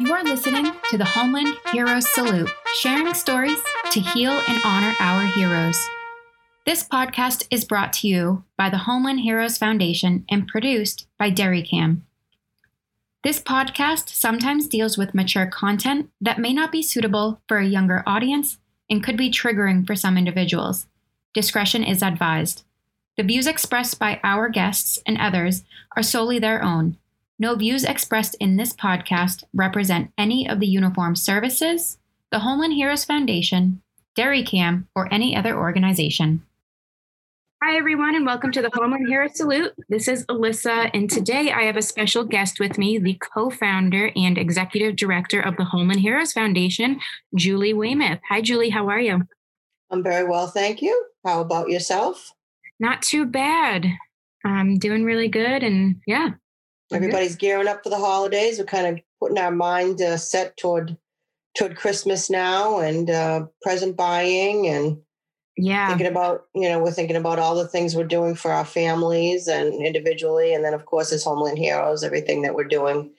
You are listening to the Homeland Heroes Salute, sharing stories to heal and honor our heroes. This podcast is brought to you by the Homeland Heroes Foundation and produced by DairyCam. This podcast sometimes deals with mature content that may not be suitable for a younger audience and could be triggering for some individuals. Discretion is advised. The views expressed by our guests and others are solely their own. No views expressed in this podcast represent any of the Uniform services, the Homeland Heroes Foundation, DairyCam, or any other organization. Hi, everyone, and welcome to the Homeland Heroes Salute. This is Alyssa, and today I have a special guest with me, the co founder and executive director of the Homeland Heroes Foundation, Julie Weymouth. Hi, Julie, how are you? I'm very well, thank you. How about yourself? Not too bad. I'm doing really good, and yeah. Everybody's gearing up for the holidays. We're kind of putting our mind uh, set toward toward Christmas now and uh, present buying and yeah. thinking about you know we're thinking about all the things we're doing for our families and individually. And then of course as homeland heroes everything that we're doing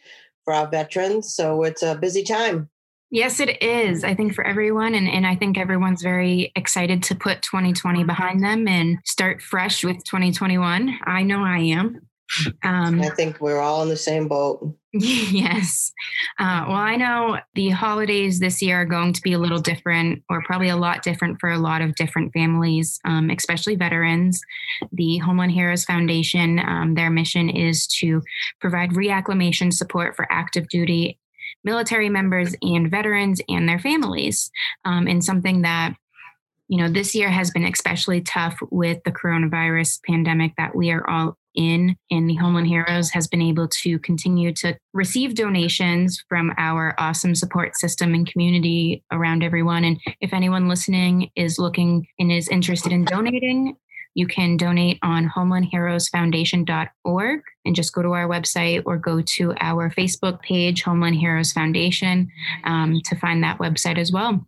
for our veterans. So it's a busy time. Yes it is i think for everyone. And, and i think everyone's very excited to put 2020 behind them and start fresh with 2021 i know i am um, I think we're all in the same boat. Yes. Uh, well, I know the holidays this year are going to be a little different, or probably a lot different for a lot of different families, um, especially veterans. The Homeland Heroes Foundation, um, their mission is to provide reacclimation support for active duty military members and veterans and their families, um, and something that you know, this year has been especially tough with the coronavirus pandemic that we are all in. in the Homeland Heroes has been able to continue to receive donations from our awesome support system and community around everyone. And if anyone listening is looking and is interested in donating, you can donate on homelandheroesfoundation.org and just go to our website or go to our Facebook page, Homeland Heroes Foundation, um, to find that website as well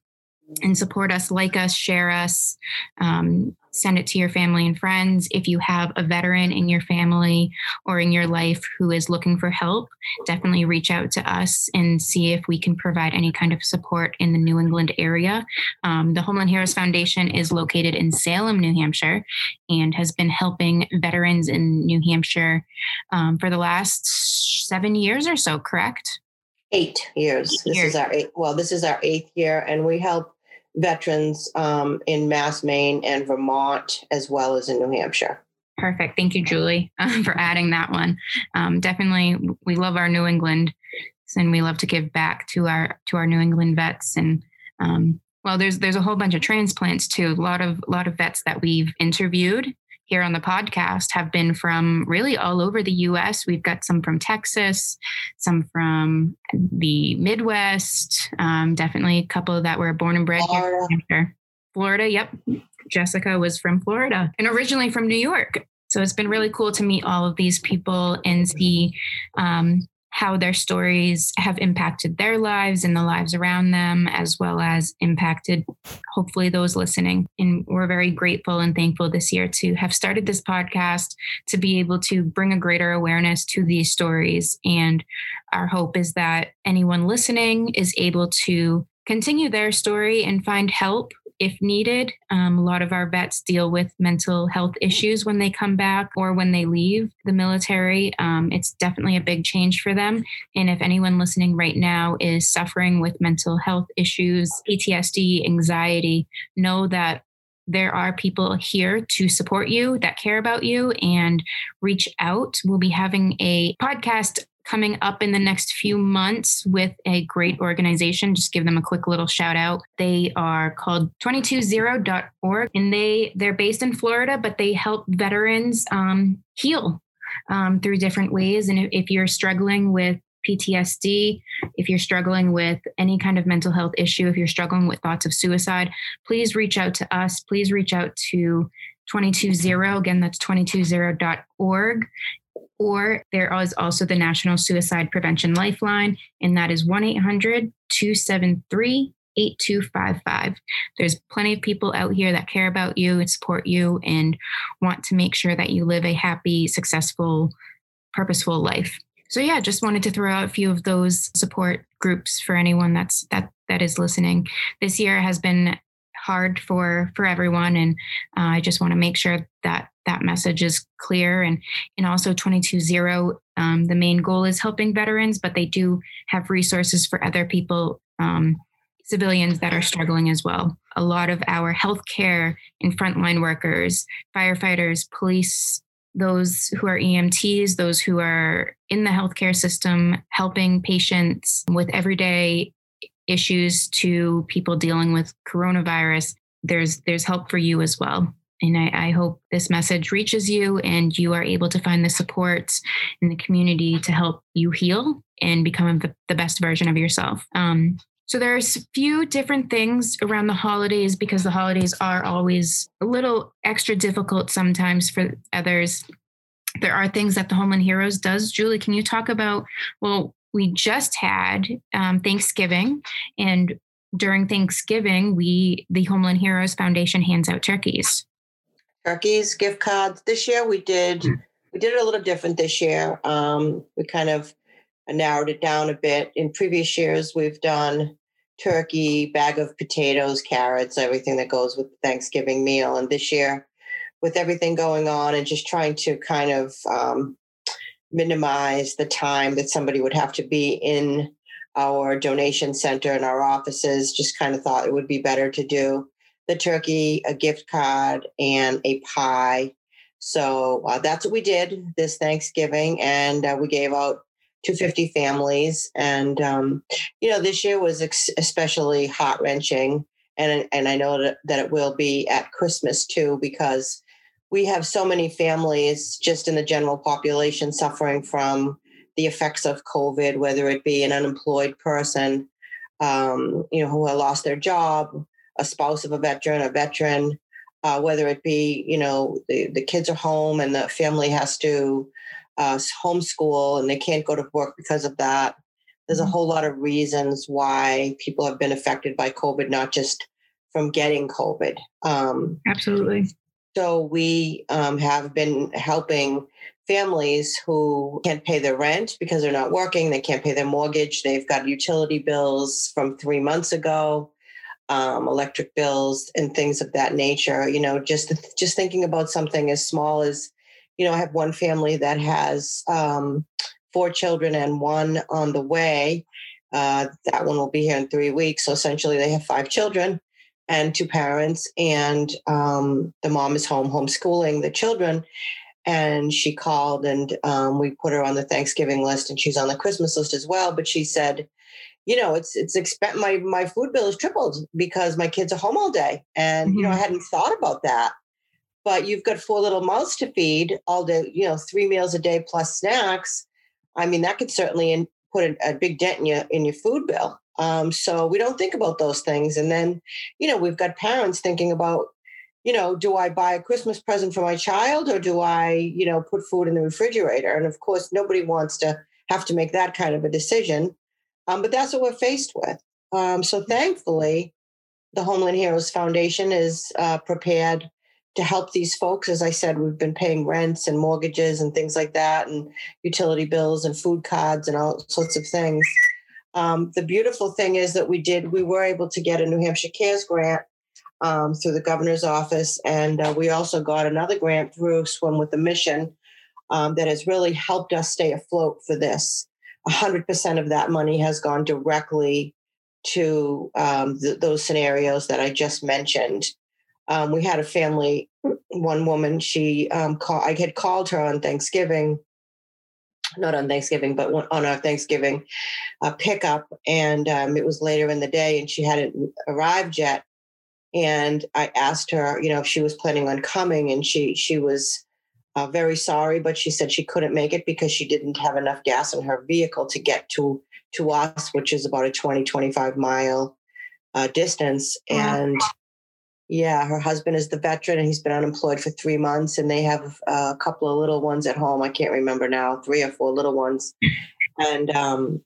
and support us, like us, share us, um, send it to your family and friends. If you have a veteran in your family or in your life who is looking for help, definitely reach out to us and see if we can provide any kind of support in the New England area. Um, the Homeland Heroes Foundation is located in Salem, New Hampshire, and has been helping veterans in New Hampshire um, for the last seven years or so, correct? Eight years. Eight this years. is our eight. Well, this is our eighth year, and we help veterans um, in Mass, Maine, and Vermont, as well as in New Hampshire. Perfect. Thank you, Julie, um, for adding that one. Um, definitely, we love our New England, and we love to give back to our to our New England vets. And um, well, there's there's a whole bunch of transplants too. A lot of a lot of vets that we've interviewed here on the podcast have been from really all over the US. We've got some from Texas, some from the Midwest, um, definitely a couple that were born and bred Florida. here. Florida, yep. Jessica was from Florida and originally from New York. So it's been really cool to meet all of these people and see um, how their stories have impacted their lives and the lives around them, as well as impacted hopefully those listening. And we're very grateful and thankful this year to have started this podcast to be able to bring a greater awareness to these stories. And our hope is that anyone listening is able to continue their story and find help if needed. Um, a lot of our vets deal with mental health issues when they come back or when they leave the military. Um, it's definitely a big change for them. And if anyone listening right now is suffering with mental health issues, PTSD, anxiety, know that there are people here to support you that care about you and reach out. We'll be having a podcast coming up in the next few months with a great organization. Just give them a quick little shout out. They are called 22Zero.org and they they're based in Florida, but they help veterans um, heal um, through different ways. And if, you're struggling with PTSD, if you're struggling with any kind of mental health issue, if you're struggling with thoughts of suicide, please reach out to us. Please reach out to 22Zero. Again, that's 22Zero.org. Or there is also the National Suicide Prevention Lifeline, and that is 1 800 273 8255. There's plenty of people out here that care about you and support you and want to make sure that you live a happy, successful, purposeful life. so yeah, just wanted to throw out a few of those support groups for anyone that's that that is listening. This year has been hard for for everyone, and uh, I just want to make sure that that message is clear. And and also 22Zero, um, the main goal is helping veterans, but they do have resources for other people. Um, civilians that are struggling as well. A lot of our healthcare and frontline workers, firefighters, police those who are EMTs, those who are in the healthcare system, helping patients with everyday issues to people dealing with coronavirus, there's there's help for you as well. And I, I, hope this message reaches you and you are able to find the support in the community to help you heal and become the, the best version of yourself. Um, so there's a few different things around the holidays because the holidays are always a little extra difficult sometimes for others. There are things that the Homeland Heroes does. Julie, can you talk about? Well, we just had um, Thanksgiving, and during Thanksgiving, we the Homeland Heroes Foundation hands out turkeys. Turkeys, gift cards. This year we did hmm. we did it a little different this year. Um, we kind of narrowed it down a bit. In previous years, we've done turkey, bag of potatoes, carrots, everything that goes with the Thanksgiving meal. And this year, with everything going on and just trying to kind of um, minimize the time that somebody would have to be in our donation center and our offices, just kind of thought it would be better to do the turkey, a gift card, and a pie. So uh, that's what we did this Thanksgiving. And uh, we gave out 250 families. And, um, you know, this year was ex- especially heart wrenching. And, and I know that it will be at Christmas too, because we have so many families just in the general population suffering from the effects of COVID, whether it be an unemployed person, um, you know, who lost their job, a spouse of a veteran, a veteran, uh, whether it be, you know, the, the kids are home and the family has to uh, homeschool and they can't go to work because of that. There's a mm-hmm. whole lot of reasons why people have been affected by COVID, not just from getting COVID. Um, Absolutely. So we um, have been helping families who can't pay their rent because they're not working. They can't pay their mortgage. They've got utility bills from three months ago, um, electric bills, and things of that nature. You know, just just thinking about something as small as you know, I have one family that has um, four children and one on the way. Uh, that one will be here in three weeks. So essentially, they have five children and two parents, and um, the mom is home homeschooling the children. And she called, and um, we put her on the Thanksgiving list, and she's on the Christmas list as well. But she said, you know, it's it's expect my my food bill is tripled because my kids are home all day, and mm-hmm. you know, I mm-hmm. hadn't thought about that but you've got four little mouths to feed all day, you know, three meals a day plus snacks. I mean, that could certainly in, put a, a, big dent in your in your food bill. Um, so we don't think about those things. And then, you know, we've got parents thinking about, you know, do I buy a Christmas present for my child or do I, you know, put food in the refrigerator? And of course, nobody wants to have to make that kind of a decision. Um, but that's what we're faced with. Um, so thankfully, the Homeland Heroes Foundation is uh, prepared to help these folks. As I said, we've been paying rents and mortgages and things like that, and utility bills and food cards and all sorts of things. Um, the beautiful thing is that we did, we were able to get a New Hampshire Cares grant um, through the governor's office. And uh, we also got another grant through Swim with the Mission um, that has really helped us stay afloat for this. 100% of that money has gone directly to um, th- those scenarios that I just mentioned. Um, we had a family, one woman, she um, call, I had called her on Thanksgiving, not on Thanksgiving, but on our Thanksgiving uh, pickup. And um, it was later in the day and she hadn't arrived yet. And I asked her, you know, if she was planning on coming and she, she was uh, very sorry, but she said she couldn't make it because she didn't have enough gas in her vehicle to get to, to us, which is about a 20, 25 mile uh, distance. And yeah, her husband is the veteran and he's been unemployed for three months, and they have a couple of little ones at home. I can't remember now, three or four little ones. And, um,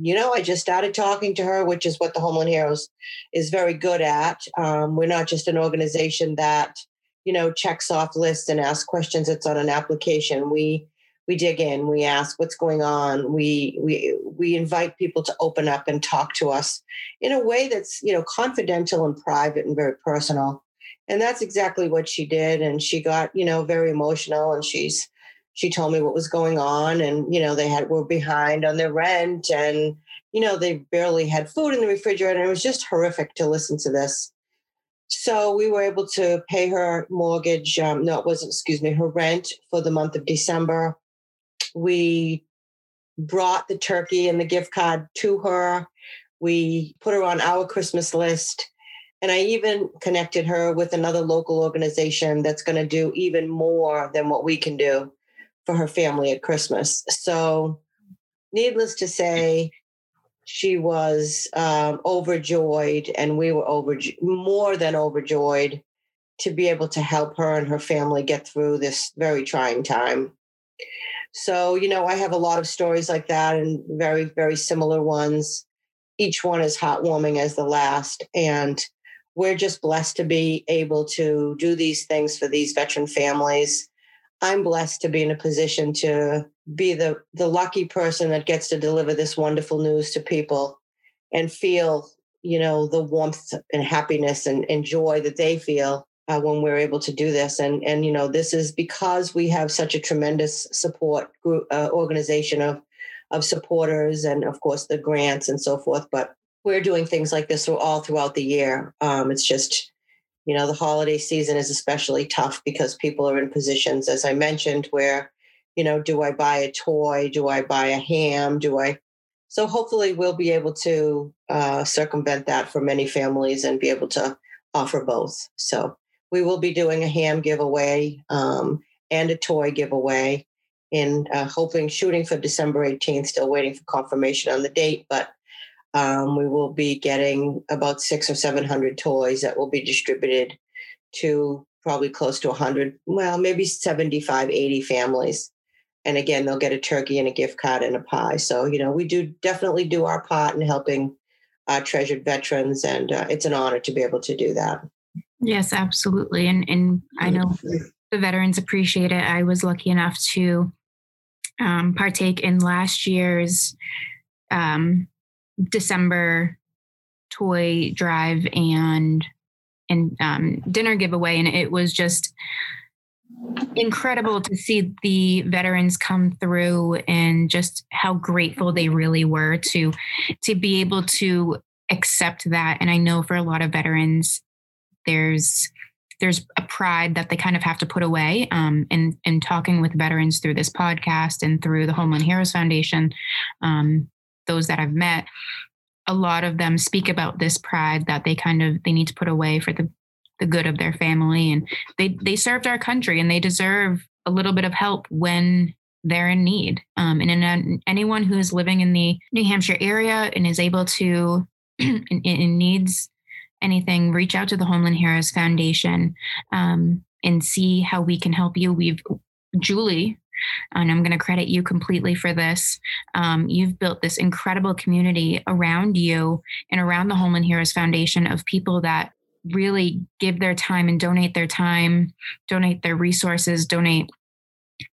you know, I just started talking to her, which is what the Homeland Heroes is very good at. Um, we're not just an organization that, you know, checks off lists and asks questions. It's on an application. We we dig in, we ask what's going on, we we we invite people to open up and talk to us in a way that's you know confidential and private and very personal. And that's exactly what she did. And she got you know very emotional, and she's she told me what was going on, and you know they had were behind on their rent, and you know they barely had food in the refrigerator. It was just horrific to listen to this. So we were able to pay her mortgage. Um, no, it wasn't. Excuse me, her rent for the month of December we brought the turkey and the gift card to her. We put her on our Christmas list. And I even connected her with another local organization that's going to do even more than what we can do for her family at Christmas. So, needless to say, she was um, overjoyed, and we were over more than overjoyed to be able to help her and her family get through this very trying time. So, you know, I have a lot of stories like that and very, very similar ones. Each one is heartwarming as the last. And we're just blessed to be able to do these things for these veteran families. I'm blessed to be in a position to be the, the lucky person that gets to deliver this wonderful news to people and feel, you know, the warmth and happiness and, and joy that they feel uh, when we're able to do this. And and you know, this is because we have such a tremendous support group uh, organization of of supporters, and of course the grants and so forth. But we're doing things like this all throughout the year. Um, it's just you know the holiday season is especially tough because people are in positions, as I mentioned, where you know, do I buy a toy? Do I buy a ham? Do I so hopefully we'll be able to uh, circumvent that for many families and be able to offer both. So we will be doing a ham giveaway um, and a toy giveaway in uh, hoping shooting for December 18th, still waiting for confirmation on the date, but um, we will be getting about six or 700 toys that will be distributed to probably close to 100, well, maybe 75, 80 families. And again, they'll get a turkey and a gift card and a pie. So, you know, we do definitely do our part in helping our treasured veterans, and uh, it's an honor to be able to do that. Yes, absolutely. And and I know the veterans appreciate it. I was lucky enough to um, partake in last year's um, December toy drive and and um, dinner giveaway, and it was just incredible to see the veterans come through and just how grateful they really were to to be able to accept that and i know for a lot of veterans there's there's a pride that they kind of have to put away. Um, and in talking with veterans through this podcast and through the Homeland Heroes Foundation, um, those that I've met, a lot of them speak about this pride that they kind of they need to put away for the the good of their family, and they they served our country and they deserve a little bit of help when they're in need. Um, and in, anyone who is living in the New Hampshire area and is able to and, and needs anything, reach out to the Homeland Heroes Foundation um, and see how we can help you. We've, Julie, and I'm going to credit you completely for this. Um, you've built this incredible community around you and around the Homeland Heroes Foundation of people that really give their time and donate their time, donate their resources, donate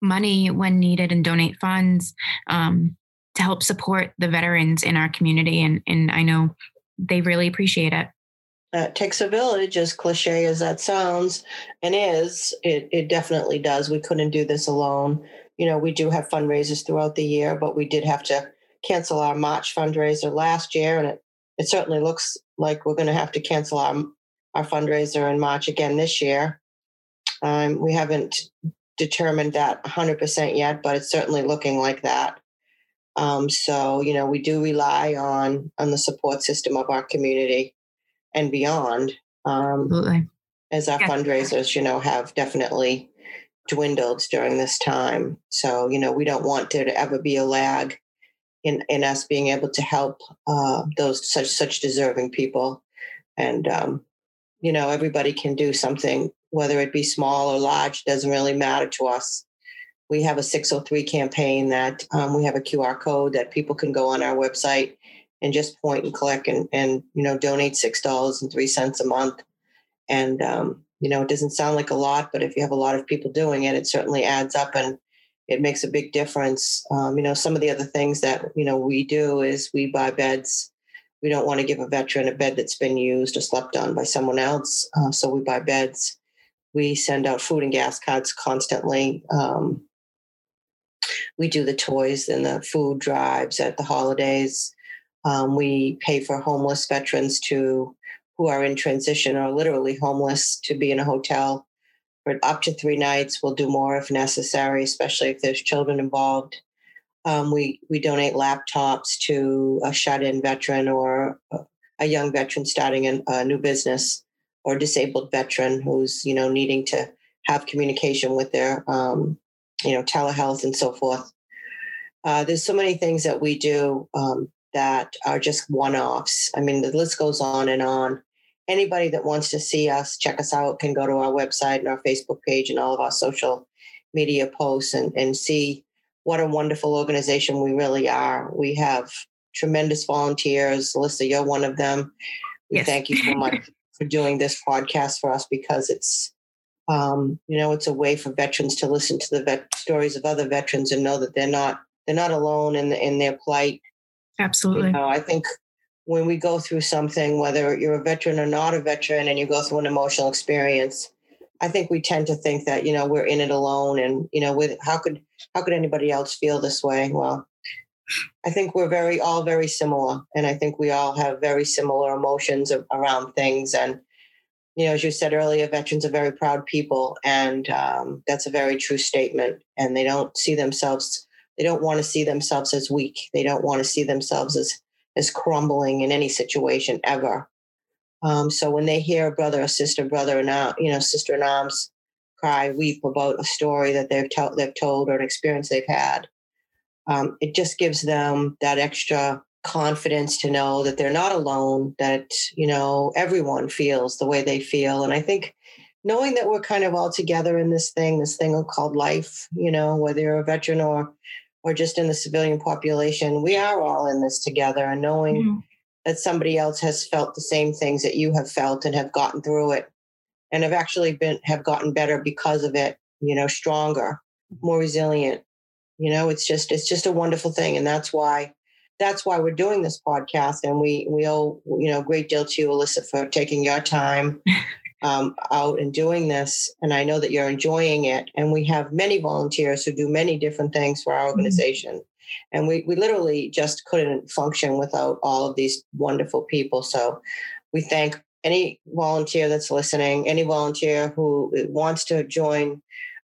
money when needed, and donate funds um, to help support the veterans in our community. And, and I know they really appreciate it uh, takes a village, as cliche as that sounds, and is, it, it definitely does. We couldn't do this alone. You know, we do have fundraisers throughout the year, but we did have to cancel our March fundraiser last year, and it, it certainly looks like we're going to have to cancel our, our fundraiser in March again this year. Um, we haven't determined that 100% yet, but it's certainly looking like that. Um, so, you know, we do rely on on the support system of our community and beyond. Um, Absolutely. As our yeah. fundraisers, you know, have definitely dwindled during this time. So, you know, we don't want there to ever be a lag in, in us being able to help uh, those such such deserving people. And um, you know, everybody can do something, whether it be small or large, doesn't really matter to us. We have a 603 campaign that um, we have a QR code that people can go on our website and just point and click and, and you know donate six dollars and three cents a month and um, you know it doesn't sound like a lot but if you have a lot of people doing it it certainly adds up and it makes a big difference. Um, you know, some of the other things that you know we do is we buy beds. We don't want to give a veteran a bed that's been used or slept on by someone else, uh, so we buy beds. We send out food and gas cards constantly. Um, we do the toys and the food drives at the holidays. Um, we pay for homeless veterans to who are in transition or literally homeless to be in a hotel for up to three nights. We'll do more if necessary, especially if there's children involved. Um, we we donate laptops to a shut-in veteran or a young veteran starting a, a new business or disabled veteran who's you know needing to have communication with their um, you know telehealth and so forth. Uh, there's so many things that we do um, that are just one-offs. I mean, the list goes on and on anybody that wants to see us, check us out, can go to our website and our Facebook page and all of our social media posts and, and see what a wonderful organization we really are. We have tremendous volunteers. Alyssa, you're one of them. We yes. thank you so much for doing this podcast for us because it's um, you know it's a way for veterans to listen to the vet stories of other veterans and know that they're not they're not alone in in their plight. Absolutely. You know, I think when we go through something, whether you're a veteran or not a veteran, and you go through an emotional experience, I think we tend to think that you know we're in it alone, and you know, with how could how could anybody else feel this way? Well, I think we're very all very similar, and I think we all have very similar emotions around things. And you know, as you said earlier, veterans are very proud people, and um, that's a very true statement. And they don't see themselves, they don't want to see themselves as weak. They don't want to see themselves as is crumbling in any situation ever. Um, so when they hear a brother or sister, brother and uh, you know, sister in arms cry, weep about a story that they've, to- they've told or an experience they've had, um, it just gives them that extra confidence to know that they're not alone, that, you know, everyone feels the way they feel. And I think knowing that we're kind of all together in this thing, this thing called life, you know, whether you're a veteran or or just in the civilian population, we are all in this together and knowing mm-hmm. that somebody else has felt the same things that you have felt and have gotten through it and have actually been have gotten better because of it, you know, stronger, more resilient. You know, it's just it's just a wonderful thing. And that's why that's why we're doing this podcast. And we we owe, you know, a great deal to you, Alyssa, for taking your time um, out and doing this. And I know that you're enjoying it. And we have many volunteers who do many different things for our mm-hmm. organization. Mm-hmm. And we, we literally just couldn't function without all of these wonderful people. So we thank any volunteer that's listening, any volunteer who wants to join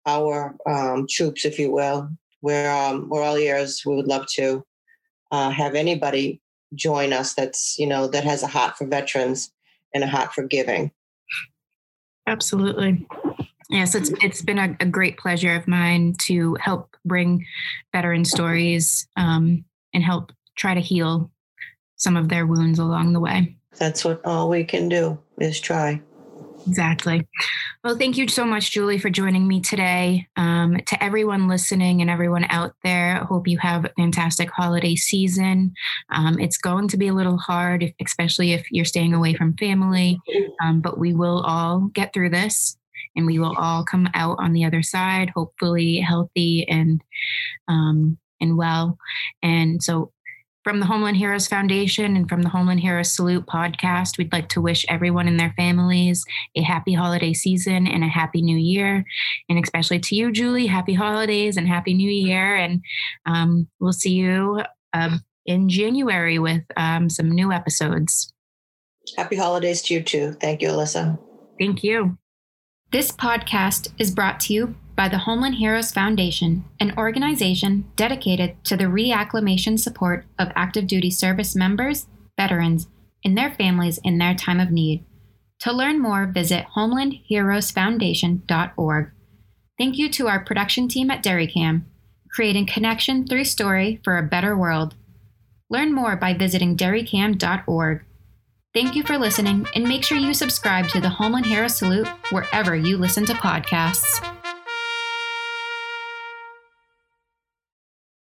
our um, troops, if you will. We're, um, we're all ears. We would love to uh, have anybody join us that's, you know, that has a heart for veterans and a heart for giving. Absolutely. Yes, it's it's been a, a great pleasure of mine to help bring veteran stories um, and help try to heal some of their wounds along the way. That's what all we can do is try. Exactly. Well, thank you so much, Julie, for joining me today. Um, to everyone listening and everyone out there, hope you have a fantastic holiday season. Um, it's going to be a little hard, especially if you're staying away from family, um, but we will all get through this and we will all come out on the other side, hopefully healthy and um, and well. And so from the Homeland Heroes Foundation and from the Homeland Heroes Salute podcast, we'd like to wish everyone and their families a happy holiday season and a happy new year. And especially to you, Julie, happy holidays and happy new year. And um, we'll see you uh, in January with um, some new episodes. Happy holidays to you too. Thank you, Alyssa. Thank you. This podcast is brought to you by the Homeland Heroes Foundation, an organization dedicated to the reacclimation support of active duty service members, veterans, and their families in their time of need. To learn more, visit homelandheroesfoundation.org. Thank you to our production team at DairyCam, creating connection through story for a better world. Learn more by visiting dairycam.org. Thank you for listening, and make sure you subscribe to the Homeland Hero Salute wherever you listen to podcasts.